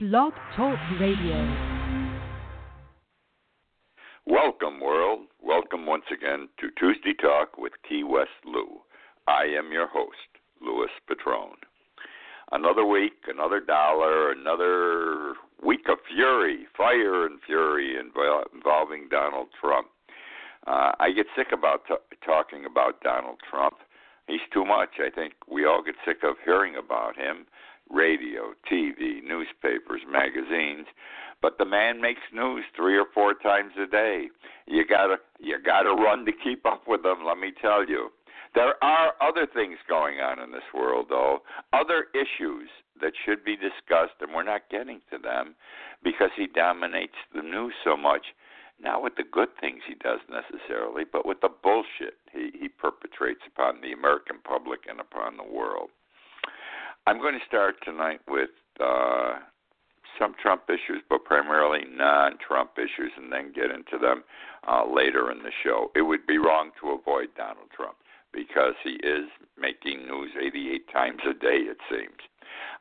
Blog Talk Radio. Welcome, world. Welcome once again to Tuesday Talk with Key West Lou. I am your host, Louis Patrone. Another week, another dollar, another week of fury, fire and fury involving Donald Trump. Uh, I get sick about t- talking about Donald Trump. He's too much. I think we all get sick of hearing about him radio, TV, newspapers, magazines. But the man makes news three or four times a day. You gotta you gotta run to keep up with him. Let me tell you. There are other things going on in this world, though, other issues that should be discussed, and we're not getting to them because he dominates the news so much. Not with the good things he does necessarily, but with the bullshit he, he perpetrates upon the American public and upon the world. I'm going to start tonight with uh, some Trump issues, but primarily non Trump issues, and then get into them uh, later in the show. It would be wrong to avoid Donald Trump because he is making news 88 times a day, it seems.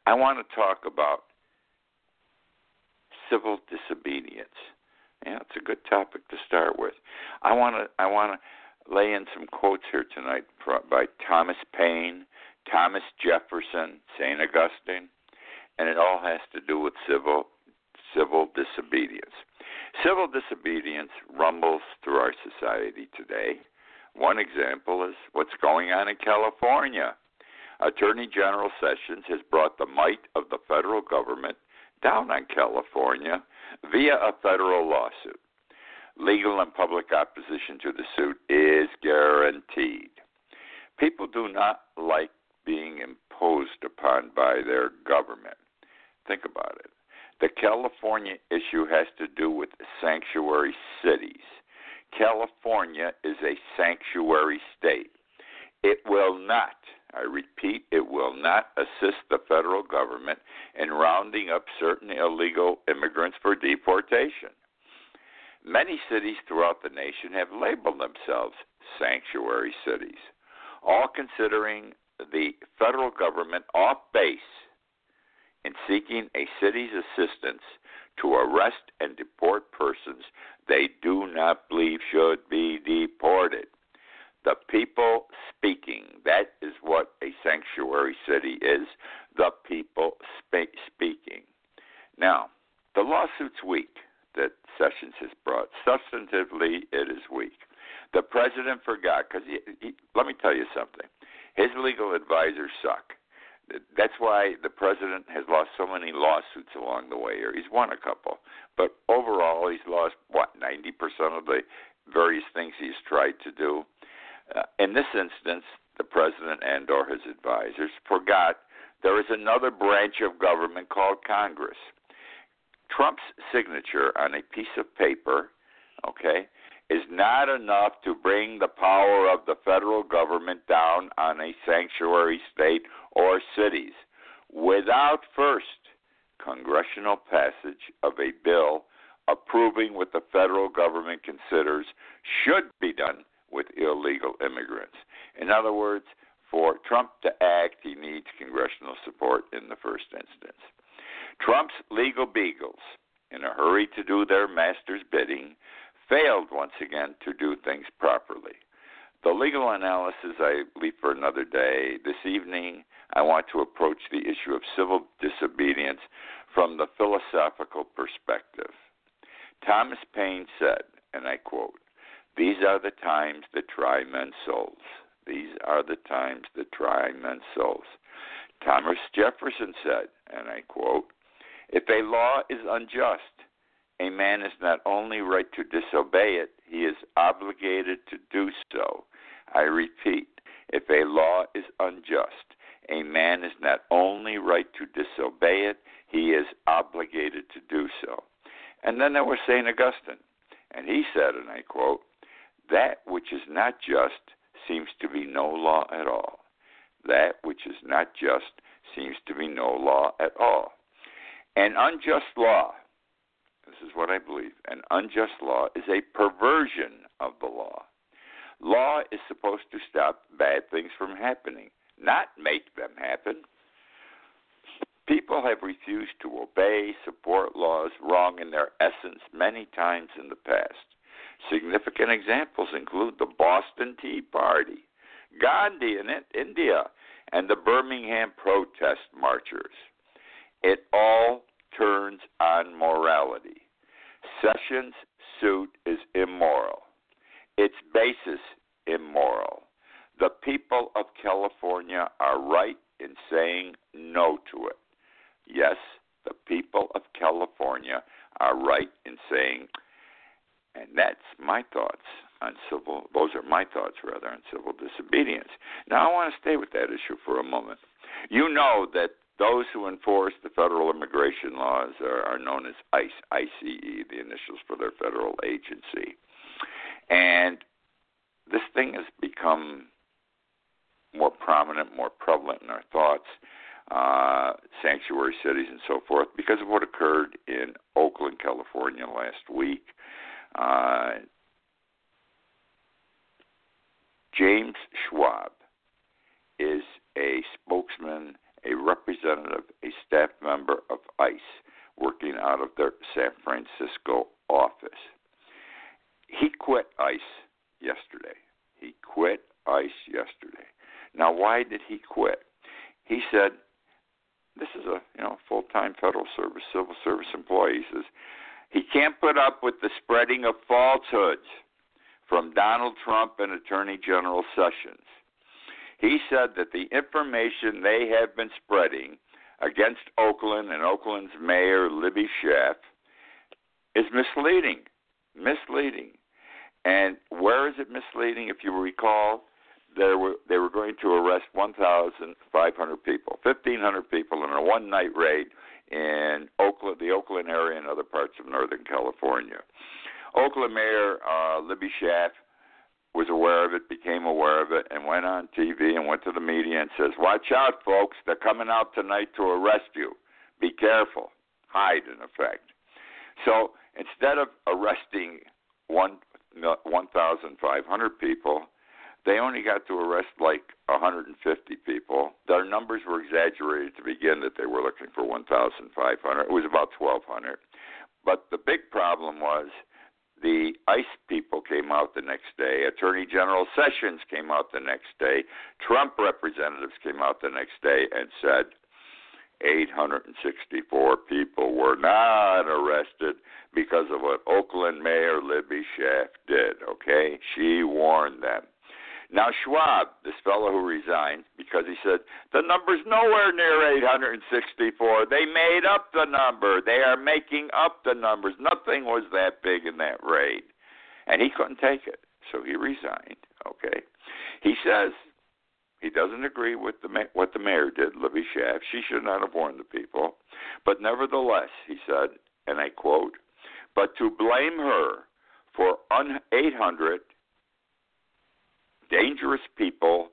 I want to talk about civil disobedience. Yeah, it's a good topic to start with. I want to I want to lay in some quotes here tonight by Thomas Paine Thomas Jefferson, St. Augustine, and it all has to do with civil civil disobedience. Civil disobedience rumbles through our society today. One example is what's going on in California. Attorney General Sessions has brought the might of the federal government down on California via a federal lawsuit. Legal and public opposition to the suit is guaranteed. People do not like being imposed upon by their government. Think about it. The California issue has to do with sanctuary cities. California is a sanctuary state. It will not, I repeat, it will not assist the federal government in rounding up certain illegal immigrants for deportation. Many cities throughout the nation have labeled themselves sanctuary cities, all considering the federal government off base in seeking a city's assistance to arrest and deport persons they do not believe should be deported. The people speaking, that is what a sanctuary city is, the people spe- speaking. Now, the lawsuit's weak that Sessions has brought. Substantively, it is weak. The president forgot, because let me tell you something. His legal advisors suck. That's why the president has lost so many lawsuits along the way here. He's won a couple, but overall, he's lost what ninety percent of the various things he's tried to do. Uh, in this instance, the president and/or his advisors forgot there is another branch of government called Congress. Trump's signature on a piece of paper, okay, is not enough to bring the power of the federal government down on a sanctuary state or cities without first congressional passage of a bill approving what the federal government considers should be done with illegal immigrants. In other words, for Trump to act, he needs congressional support in the first instance. Trump's legal beagles, in a hurry to do their master's bidding, failed once again to do things properly. The legal analysis I leave for another day. This evening, I want to approach the issue of civil disobedience from the philosophical perspective. Thomas Paine said, and I quote, These are the times that try men's souls. These are the times that try men's souls. Thomas Jefferson said, and I quote, If a law is unjust, a man is not only right to disobey it, he is obligated to do so. I repeat, if a law is unjust, a man is not only right to disobey it, he is obligated to do so. And then there was St. Augustine, and he said, and I quote, That which is not just seems to be no law at all. That which is not just seems to be no law at all. An unjust law this is what I believe. An unjust law is a perversion of the law. Law is supposed to stop bad things from happening, not make them happen. People have refused to obey, support laws wrong in their essence many times in the past. Significant examples include the Boston Tea Party, Gandhi in India, and the Birmingham protest marchers. It all turns on morality. Sessions' suit is immoral, its basis immoral. The people of California are right in saying no to it. Yes, the people of California are right in saying, and that's my thoughts on civil, those are my thoughts rather on civil disobedience. Now I want to stay with that issue for a moment. You know that those who enforce the federal immigration laws are, are known as ICE, ICE, the initials for their federal agency. And this thing has become more prominent, more prevalent in our thoughts, uh, sanctuary cities and so forth, because of what occurred in Oakland, California last week. Uh, James Schwab is a spokesman, a representative, a staff member of ICE working out of their San Francisco office. He quit ICE yesterday. He quit ICE yesterday. Now, why did he quit? He said, "This is a you know full-time federal service, civil service employee." He says he can't put up with the spreading of falsehoods from Donald Trump and Attorney General Sessions. He said that the information they have been spreading against Oakland and Oakland's mayor, Libby Schaaf, is misleading. Misleading. And where is it misleading? If you recall, there were they were going to arrest 1,500 people, 1,500 people in a one-night raid in Oakland, the Oakland area, and other parts of Northern California. Oakland Mayor uh, Libby Schaaf was aware of it, became aware of it, and went on TV and went to the media and says, "Watch out, folks! They're coming out tonight to arrest you. Be careful. Hide, in effect." So instead of arresting one 1,500 people, they only got to arrest like 150 people. Their numbers were exaggerated to begin that they were looking for 1,500. It was about 1,200. But the big problem was the ICE people came out the next day. Attorney General Sessions came out the next day. Trump representatives came out the next day and said 864 people were not arrested because of what Oakland Mayor Libby Schaaf did. Okay? She warned them. Now, Schwab, this fellow who resigned, because he said, the number's nowhere near 864. They made up the number. They are making up the numbers. Nothing was that big in that raid. And he couldn't take it, so he resigned. Okay. He says he doesn't agree with the what the mayor did, Libby Schaaf. She should not have warned the people. But nevertheless, he said, and I quote, but to blame her for un- 800 dangerous people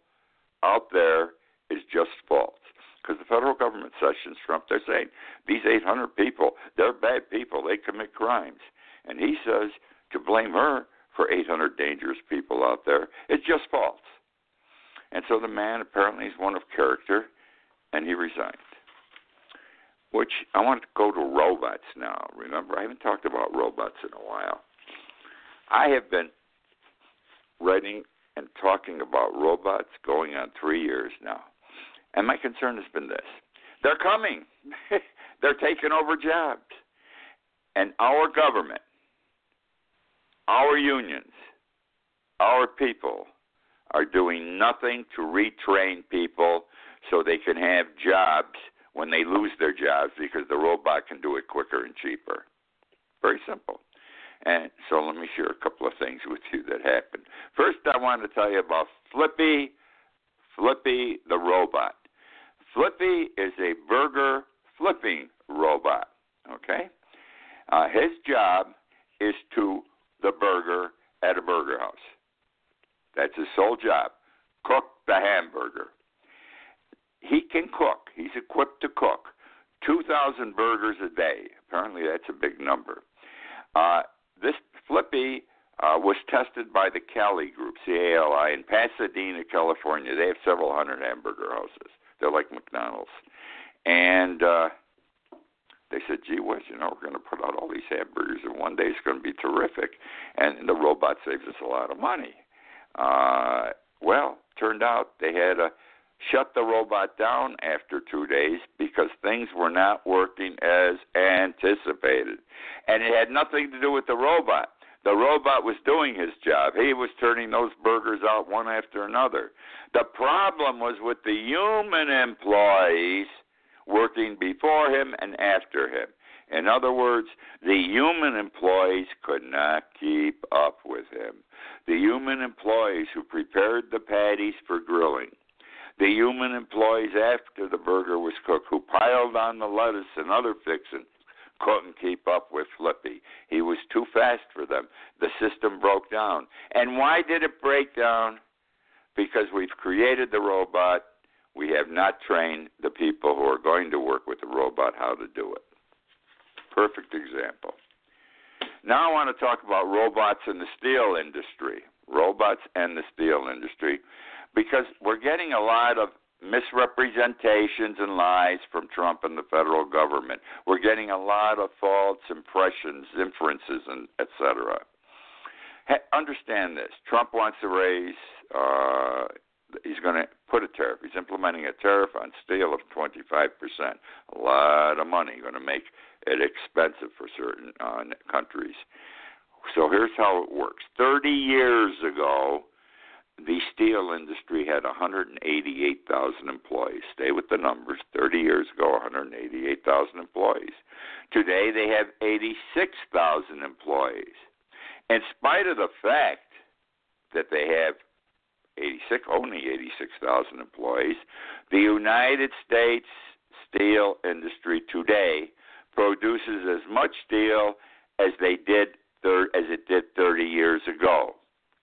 out there is just false. Because the federal government sessions Trump, they're saying these 800 people, they're bad people. They commit crimes. And he says to blame her for 800 dangerous people out there is just false. And so the man apparently is one of character, and he resigned. Which I want to go to robots now. Remember, I haven't talked about robots in a while. I have been writing and talking about robots going on three years now. And my concern has been this they're coming, they're taking over jobs. And our government, our unions, our people are doing nothing to retrain people so they can have jobs when they lose their jobs because the robot can do it quicker and cheaper. Very simple. And so let me share a couple of things with you that happened. First, I want to tell you about Flippy, Flippy the robot. Flippy is a burger flipping robot. Okay, uh, his job is to the burger at a burger house. That's his sole job. Cook the hamburger. He can cook. He's equipped to cook 2,000 burgers a day. Apparently, that's a big number. Uh, this Flippy uh, was tested by the Cali Group, C-A-L-I, in Pasadena, California. They have several hundred hamburger houses. They're like McDonald's. and uh, they said, "Gee whiz, you know, we're going to put out all these hamburgers, and one day it's going to be terrific." And the robot saves us a lot of money. Uh, well, turned out they had to shut the robot down after two days because things were not working as anticipated, and it had nothing to do with the robot. The robot was doing his job. He was turning those burgers out one after another. The problem was with the human employees working before him and after him. In other words, the human employees could not keep up with him. The human employees who prepared the patties for grilling, the human employees after the burger was cooked who piled on the lettuce and other fixings couldn't keep up with Flippy. He was too fast for them. The system broke down. And why did it break down? Because we've created the robot. We have not trained the people who are going to work with the robot how to do it. Perfect example. Now I want to talk about robots in the steel industry. Robots and the steel industry. Because we're getting a lot of misrepresentations and lies from Trump and the federal government. We're getting a lot of false impressions, inferences, and etc. understand this: Trump wants to raise. Uh, he's going to put a tariff. He's implementing a tariff on steel of 25 percent. A lot of money. Going to make it expensive for certain uh, countries. So here's how it works. 30 years ago, the steel industry had 188,000 employees. Stay with the numbers. 30 years ago, 188,000 employees. Today, they have 86,000 employees. In spite of the fact that they have 86, only 86,000 employees, the United States steel industry today produces as much steel as they did as it did 30 years ago.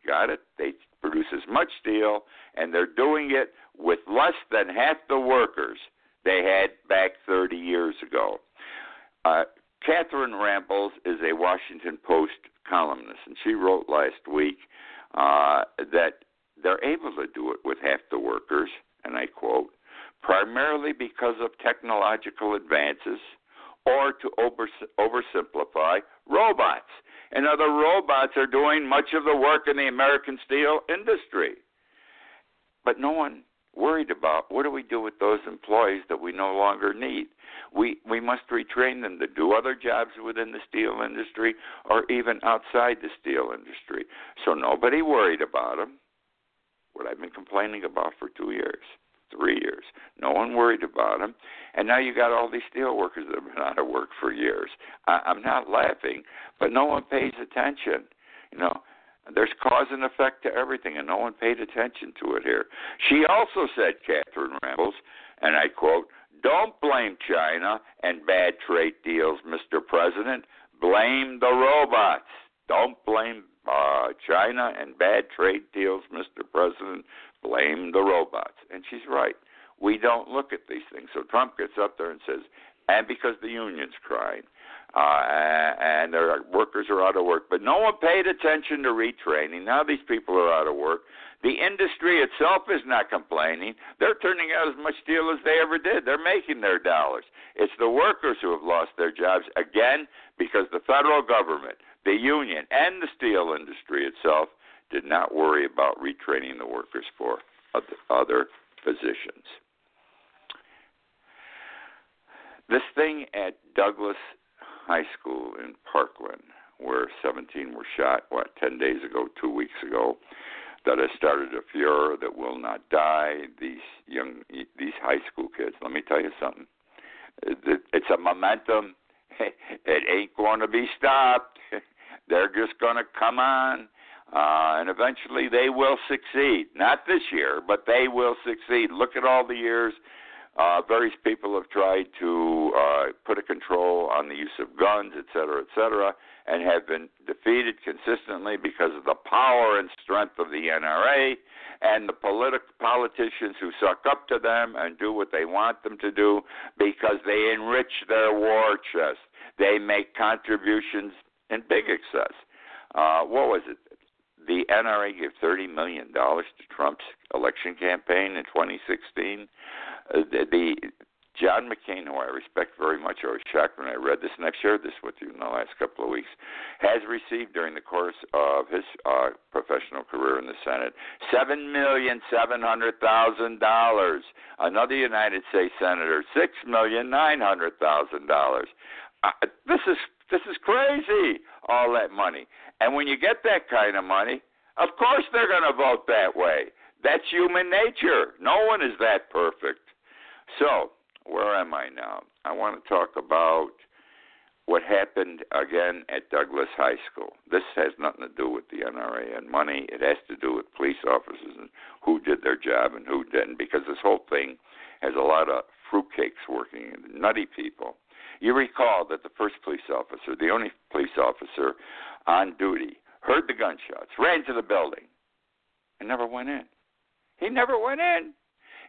Got it? They produce as much steel, and they're doing it with less than half the workers they had back 30 years ago. Uh, Catherine Ramples is a Washington Post columnist, and she wrote last week uh, that they're able to do it with half the workers, and I quote, primarily because of technological advances or to over, oversimplify robots. And other robots are doing much of the work in the American steel industry. But no one worried about what do we do with those employees that we no longer need. We we must retrain them to do other jobs within the steel industry or even outside the steel industry. So nobody worried about them. What I've been complaining about for 2 years three years. No one worried about them, and now you got all these steel workers that have been out of work for years. I, I'm not laughing, but no one pays attention. You know, there's cause and effect to everything, and no one paid attention to it here. She also said, Catherine Ramples, and I quote, "Don't blame China and bad trade deals, Mr. President. Blame the robots. Don't blame uh, China and bad trade deals, Mr. President blame the robots. And she's right. We don't look at these things. So Trump gets up there and says, and because the union's crying, uh, and their workers are out of work. But no one paid attention to retraining. Now these people are out of work. The industry itself is not complaining. They're turning out as much steel as they ever did. They're making their dollars. It's the workers who have lost their jobs again because the federal government, the union, and the steel industry itself did not worry about retraining the workers for other positions. This thing at Douglas High School in Parkland, where 17 were shot, what, 10 days ago, two weeks ago, that has started a furor that will not die. These young, these high school kids. Let me tell you something. It's a momentum. It ain't going to be stopped. They're just going to come on uh, and eventually they will succeed. Not this year, but they will succeed. Look at all the years uh, various people have tried to uh, put a control on the use of guns, et cetera, et cetera, and have been defeated consistently because of the power and strength of the NRA and the politic politicians who suck up to them and do what they want them to do because they enrich their war chest. They make contributions in big excess. Uh, what was it? The NRA gave $30 million to Trump's election campaign in 2016. Uh, the, the John McCain, who I respect very much, I was shocked when I read this, and I've shared this with you in the last couple of weeks, has received during the course of his uh, professional career in the Senate seven million seven hundred thousand dollars. Another United States senator six million nine hundred thousand dollars. Uh, this is this is crazy. All that money, and when you get that kind of money, of course they're going to vote that way. That's human nature. No one is that perfect. So, where am I now? I want to talk about what happened again at Douglas High School. This has nothing to do with the NRA and money. It has to do with police officers and who did their job and who didn't, because this whole thing has a lot of fruitcakes working, nutty people. You recall that the first police officer, the only police officer on duty, heard the gunshots, ran to the building, and never went in. He never went in.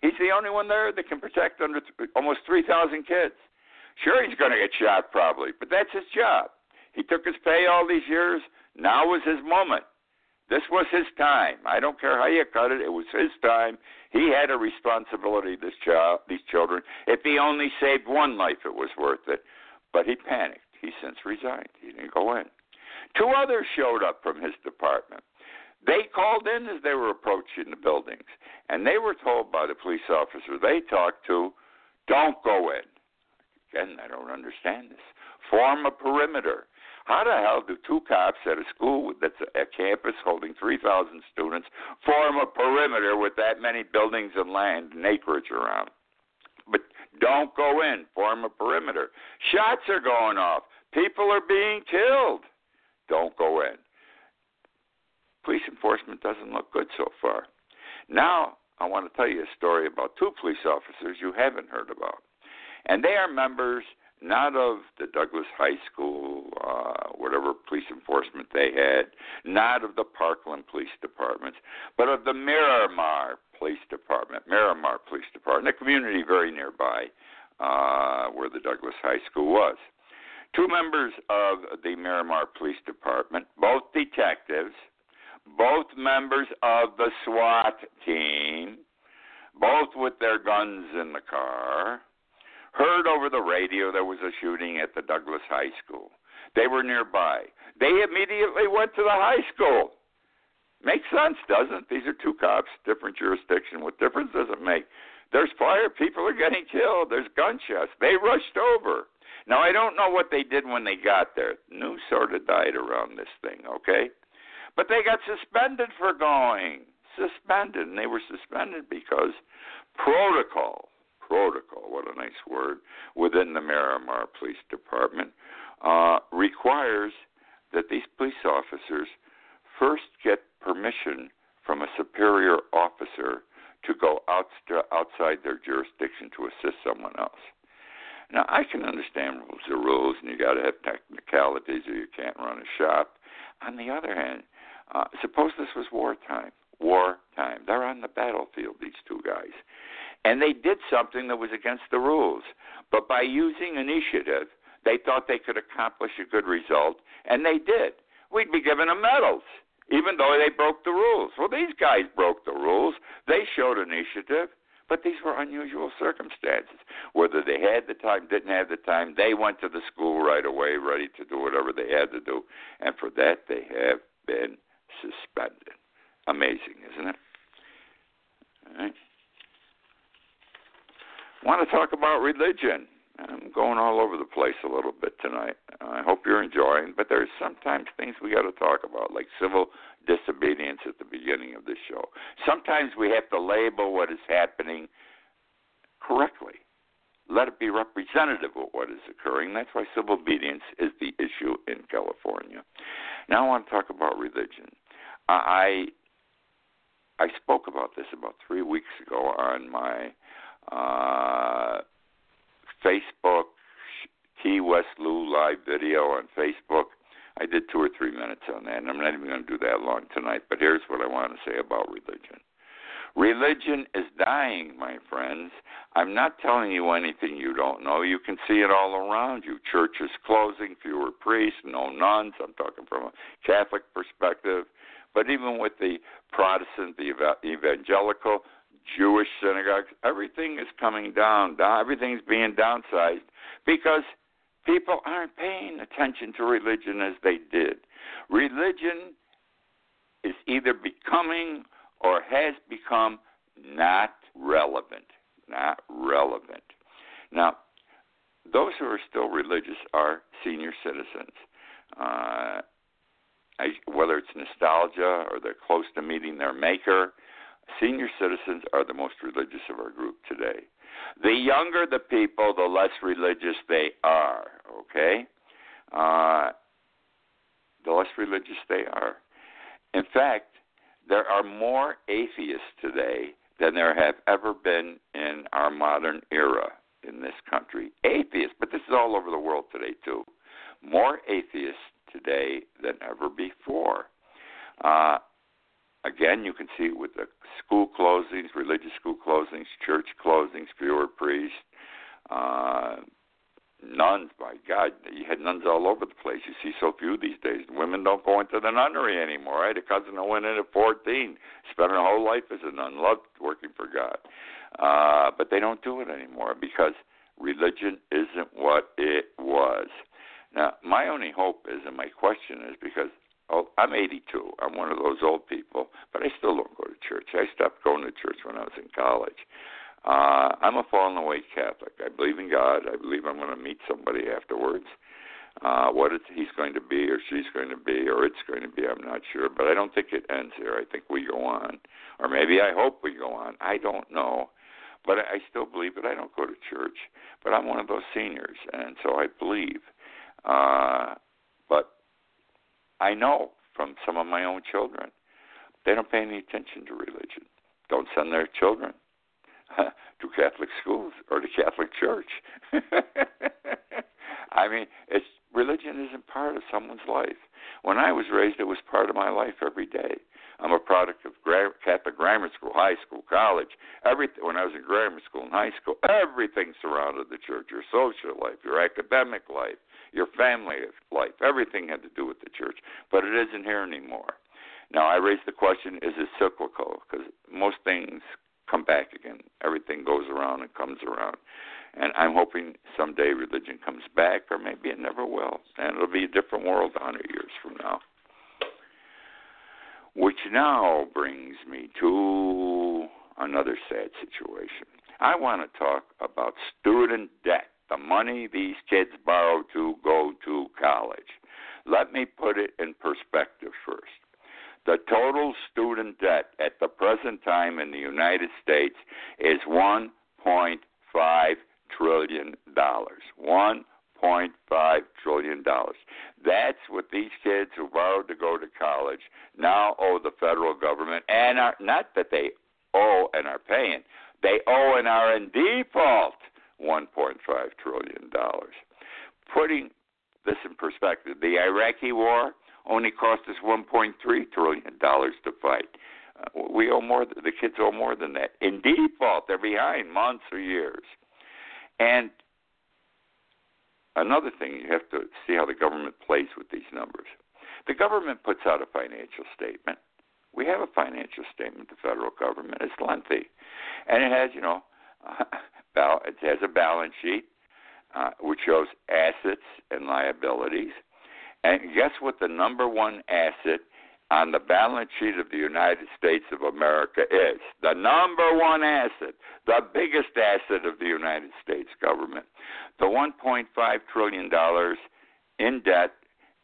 He's the only one there that can protect under th- almost 3,000 kids. Sure, he's going to get shot probably, but that's his job. He took his pay all these years. Now was his moment. This was his time. I don't care how you cut it. It was his time. He had a responsibility. This child, these children. If he only saved one life, it was worth it. But he panicked. He since resigned. He didn't go in. Two others showed up from his department. They called in as they were approaching the buildings, and they were told by the police officer they talked to, don't go in. Again, I don't understand this. Form a perimeter. How the hell do two cops at a school that's a campus holding 3,000 students form a perimeter with that many buildings and land and acreage around? But don't go in. Form a perimeter. Shots are going off. People are being killed. Don't go in police enforcement doesn't look good so far. Now, I want to tell you a story about two police officers you haven't heard about. And they are members not of the Douglas High School, uh, whatever police enforcement they had, not of the Parkland Police Department, but of the Miramar Police Department, Miramar Police Department, a community very nearby uh, where the Douglas High School was. Two members of the Miramar Police Department, both detectives, both members of the SWAT team, both with their guns in the car, heard over the radio there was a shooting at the Douglas High School. They were nearby. They immediately went to the high school. Makes sense, doesn't? These are two cops, different jurisdiction. What difference does it make? There's fire, people are getting killed, there's gunshots. They rushed over. Now, I don't know what they did when they got there. News sort of died around this thing, okay? But they got suspended for going. Suspended. And they were suspended because protocol, protocol, what a nice word, within the Miramar Police Department uh, requires that these police officers first get permission from a superior officer to go out, outside their jurisdiction to assist someone else. Now, I can understand rules are rules, and you got to have technicalities, or you can't run a shop. On the other hand, uh, suppose this was wartime. Wartime. They're on the battlefield, these two guys. And they did something that was against the rules. But by using initiative, they thought they could accomplish a good result, and they did. We'd be giving them medals, even though they broke the rules. Well, these guys broke the rules. They showed initiative, but these were unusual circumstances. Whether they had the time, didn't have the time, they went to the school right away, ready to do whatever they had to do. And for that, they have been suspended. Amazing, isn't it? Right. Want to talk about religion? I'm going all over the place a little bit tonight. I hope you're enjoying, but there's sometimes things we got to talk about, like civil disobedience at the beginning of the show. Sometimes we have to label what is happening correctly. Let it be representative of what is occurring. That's why civil obedience is the issue in California. Now I want to talk about religion. I I spoke about this about three weeks ago on my uh, Facebook Key West Lou live video on Facebook. I did two or three minutes on that, and I'm not even going to do that long tonight. But here's what I want to say about religion. Religion is dying, my friends. I'm not telling you anything you don't know. You can see it all around you. Churches closing, fewer priests, no nuns. I'm talking from a Catholic perspective. But even with the Protestant, the evangelical, Jewish synagogues. Everything is coming down. everything's being downsized because people aren't paying attention to religion as they did. Religion is either becoming or has become not relevant. Not relevant. Now, those who are still religious are senior citizens. Uh, whether it's nostalgia or they're close to meeting their maker, senior citizens are the most religious of our group today. The younger the people, the less religious they are. Okay, uh, the less religious they are. In fact, there are more atheists today than there have ever been in our modern era in this country. Atheists, but this is all over the world today too. More atheists today than ever before. Uh, again, you can see with the school closings, religious school closings, church closings, fewer priests, uh, nuns. My God, you had nuns all over the place. You see so few these days. Women don't go into the nunnery anymore. I had a cousin who went in at 14, spent her whole life as a nun, loved working for God. Uh, but they don't do it anymore because religion isn't what it was. Now, my only hope is, and my question is, because oh, I'm 82, I'm one of those old people, but I still don't go to church. I stopped going to church when I was in college. Uh, I'm a fallen away Catholic. I believe in God. I believe I'm going to meet somebody afterwards. Uh, what it's, he's going to be, or she's going to be, or it's going to be, I'm not sure. But I don't think it ends here. I think we go on, or maybe I hope we go on. I don't know, but I still believe it. I don't go to church, but I'm one of those seniors, and so I believe. Uh, but I know from some of my own children, they don't pay any attention to religion. Don't send their children to Catholic schools or to Catholic church. I mean, it's religion isn't part of someone's life. When I was raised, it was part of my life every day. I'm a product of Catholic grammar school, high school, college. Everything. When I was in grammar school and high school, everything surrounded the church. Your social life, your academic life, your family life. Everything had to do with the church, but it isn't here anymore. Now, I raise the question: Is it cyclical? Because most things come back again. Everything goes around and comes around. And I'm hoping someday religion comes back, or maybe it never will, and it'll be a different world a hundred years from now. Which now brings me to another sad situation. I want to talk about student debt the money these kids borrow to go to college. Let me put it in perspective first. The total student debt at the present time in the United States is $1.5 trillion. $1.5 trillion. That's what these kids who borrowed to go to college now owe the federal government, and are, not that they owe and are paying, they owe and are in default. $1.5 trillion. Putting this in perspective, the Iraqi war only cost us $1.3 trillion to fight. Uh, we owe more. The kids owe more than that in default. They're behind months or years. And another thing, you have to see how the government plays with these numbers. The government puts out a financial statement. We have a financial statement, the federal government. It's lengthy, and it has, you know, it has a balance sheet uh, which shows assets and liabilities. And guess what the number one asset on the balance sheet of the United States of America is? The number one asset, the biggest asset of the United States government. The $1.5 trillion in debt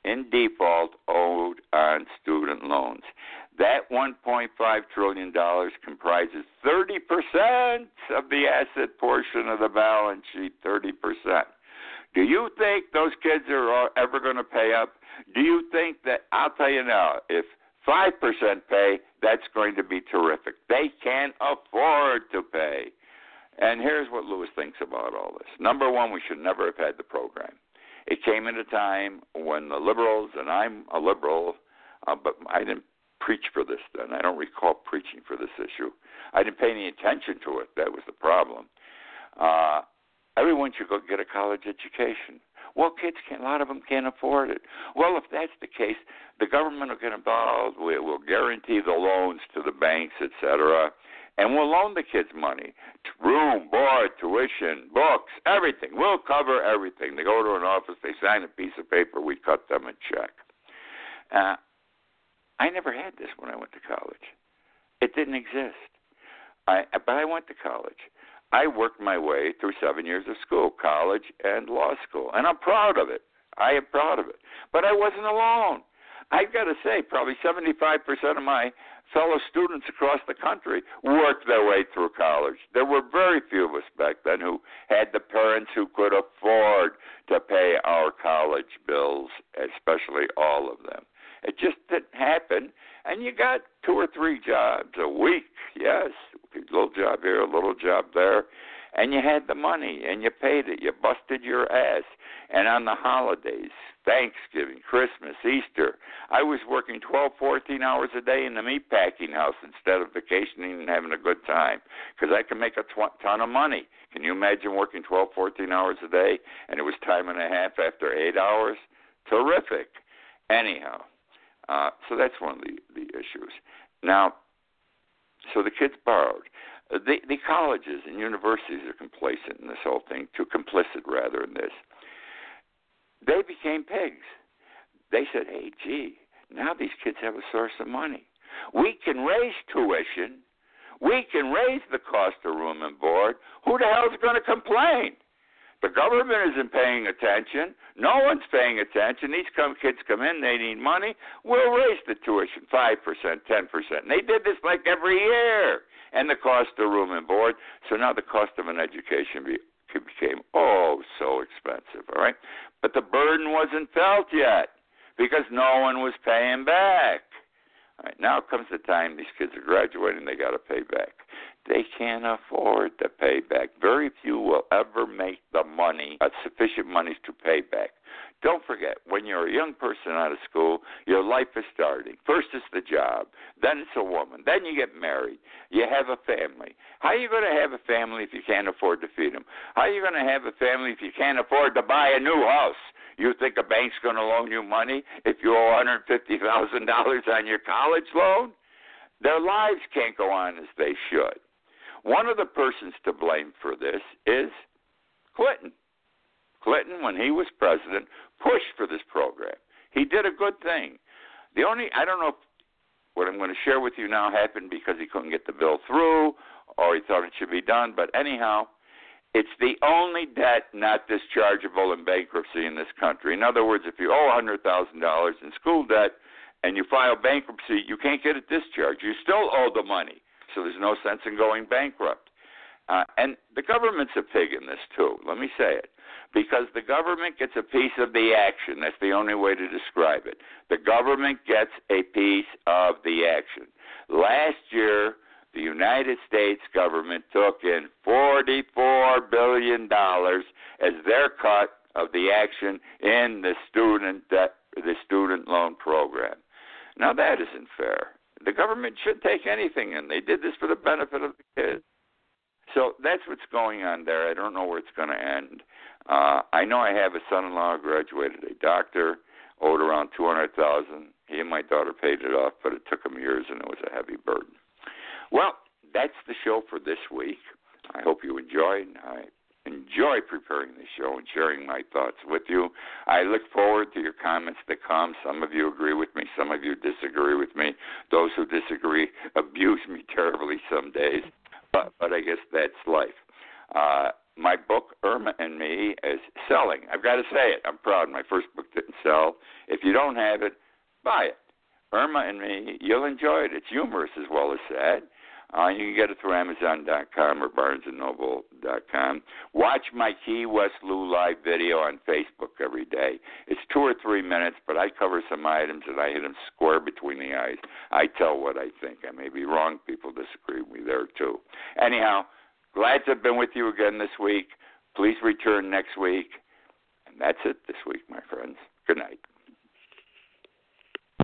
in default owed on student loans. That $1.5 trillion comprises 30% of the asset portion of the balance sheet, 30%. Do you think those kids are ever going to pay up? Do you think that, I'll tell you now, if 5% pay, that's going to be terrific. They can't afford to pay. And here's what Louis thinks about all this. Number one, we should never have had the program. It came at a time when the liberals, and I'm a liberal, uh, but I didn't preach for this then. I don't recall preaching for this issue. I didn't pay any attention to it. That was the problem. Uh, everyone should go get a college education. Well, kids can't. A lot of them can't afford it. Well, if that's the case, the government will get involved. We will guarantee the loans to the banks, etc., and we'll loan the kids money room, board, tuition, books, everything. We'll cover everything. They go to an office, they sign a piece of paper, we cut them a check. Uh, I never had this when I went to college. It didn't exist. I, but I went to college. I worked my way through seven years of school, college and law school, and I'm proud of it. I am proud of it. But I wasn't alone. I've got to say, probably 75% of my fellow students across the country worked their way through college. There were very few of us back then who had the parents who could afford to pay our college bills, especially all of them. It just didn't happen. And you got two or three jobs a week. Yes, a little job here, a little job there. And you had the money and you paid it. You busted your ass. And on the holidays, Thanksgiving, Christmas, Easter, I was working 12, 14 hours a day in the meat packing house instead of vacationing and having a good time because I can make a tw- ton of money. Can you imagine working 12, 14 hours a day and it was time and a half after eight hours? Terrific. Anyhow, uh, so that's one of the, the issues. Now, so the kids borrowed. The, the colleges and universities are complacent in this whole thing, too complicit rather in this. They became pigs. They said, hey, gee, now these kids have a source of money. We can raise tuition. We can raise the cost of room and board. Who the hell is going to complain? The government isn't paying attention. No one's paying attention. These come, kids come in, they need money. We'll raise the tuition 5%, 10%. And they did this like every year. And the cost of room and board. So now the cost of an education be, became oh so expensive. All right. But the burden wasn't felt yet because no one was paying back. All right, now comes the time these kids are graduating, they got to pay back. They can't afford to pay back. Very few will ever make the money, uh, sufficient monies to pay back. Don't forget, when you're a young person out of school, your life is starting. First is the job, then it's a woman, then you get married, you have a family. How are you going to have a family if you can't afford to feed them? How are you going to have a family if you can't afford to buy a new house? You think a bank's going to loan you money if you owe $150,000 on your college loan? Their lives can't go on as they should. One of the persons to blame for this is Clinton. Clinton, when he was president, pushed for this program. He did a good thing. The only I don't know if what I'm going to share with you now happened because he couldn't get the bill through or he thought it should be done, but anyhow, it's the only debt not dischargeable in bankruptcy in this country. In other words, if you owe $100,000 in school debt and you file bankruptcy, you can't get it discharged. You still owe the money, so there's no sense in going bankrupt. Uh, and the government's a pig in this too. Let me say it because the government gets a piece of the action. That's the only way to describe it. The government gets a piece of the action. Last year, the United States government took in $44 billion as their cut of the action in the student debt, the student loan program. Now that isn't fair. The government should take anything and They did this for the benefit of the kids. So that's what's going on there. I don't know where it's going to end. Uh, I know I have a son-in-law who graduated a doctor, owed around two hundred thousand. He and my daughter paid it off, but it took them years, and it was a heavy burden. Well, that's the show for this week. I hope you enjoyed. I enjoy preparing the show and sharing my thoughts with you. I look forward to your comments that come. Some of you agree with me, some of you disagree with me. Those who disagree abuse me terribly some days, but but I guess that's life. Uh, my book Irma and Me is selling. I've got to say it. I'm proud. My first book didn't sell. If you don't have it, buy it. Irma and Me. You'll enjoy it. It's humorous as well as sad. Uh, you can get it through Amazon.com or BarnesandNoble.com. Watch my Key West Lou live video on Facebook every day. It's two or three minutes, but I cover some items and I hit them square between the eyes. I tell what I think. I may be wrong. People disagree with me there too. Anyhow, Glad to have been with you again this week. Please return next week. And that's it this week, my friends. Good night.